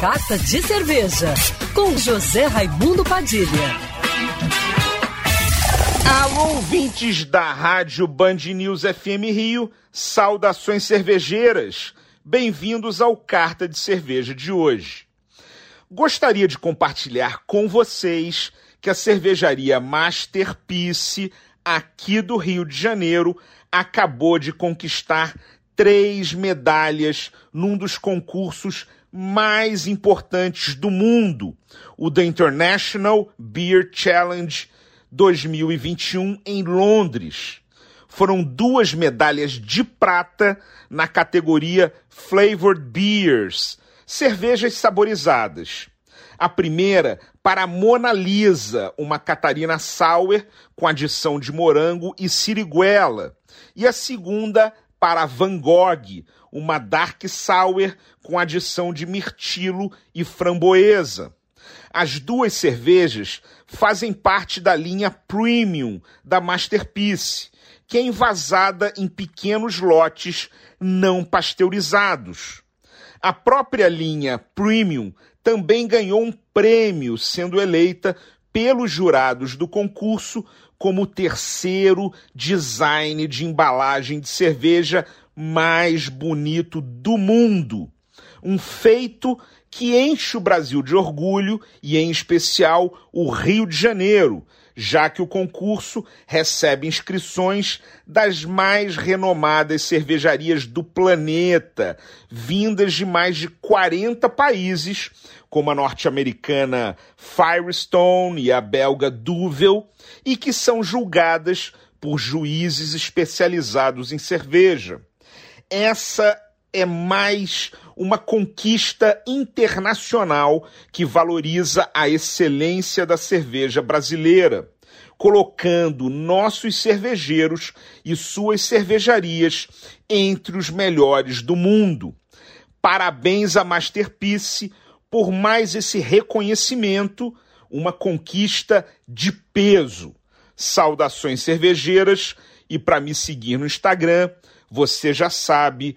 Carta de Cerveja, com José Raimundo Padilha. Alô, ouvintes da Rádio Band News FM Rio, saudações cervejeiras. Bem-vindos ao Carta de Cerveja de hoje. Gostaria de compartilhar com vocês que a cervejaria Masterpiece, aqui do Rio de Janeiro, acabou de conquistar três medalhas num dos concursos mais importantes do mundo, o The International Beer Challenge 2021 em Londres. Foram duas medalhas de prata na categoria Flavored Beers, cervejas saborizadas. A primeira para Mona Lisa, uma Catarina Sour com adição de morango e siriguela. E a segunda para Van Gogh, uma Dark Sour com adição de mirtilo e framboesa. As duas cervejas fazem parte da linha Premium da Masterpiece, que é envasada em pequenos lotes não pasteurizados. A própria linha Premium também ganhou um prêmio, sendo eleita pelos jurados do concurso como o terceiro design de embalagem de cerveja mais bonito do mundo. Um feito que enche o Brasil de orgulho e, em especial, o Rio de Janeiro, já que o concurso recebe inscrições das mais renomadas cervejarias do planeta, vindas de mais de 40 países, como a norte-americana Firestone e a belga Duvel, e que são julgadas por juízes especializados em cerveja. Essa é mais uma conquista internacional que valoriza a excelência da cerveja brasileira, colocando nossos cervejeiros e suas cervejarias entre os melhores do mundo. Parabéns à Masterpiece por mais esse reconhecimento, uma conquista de peso. Saudações cervejeiras e para me seguir no Instagram, você já sabe,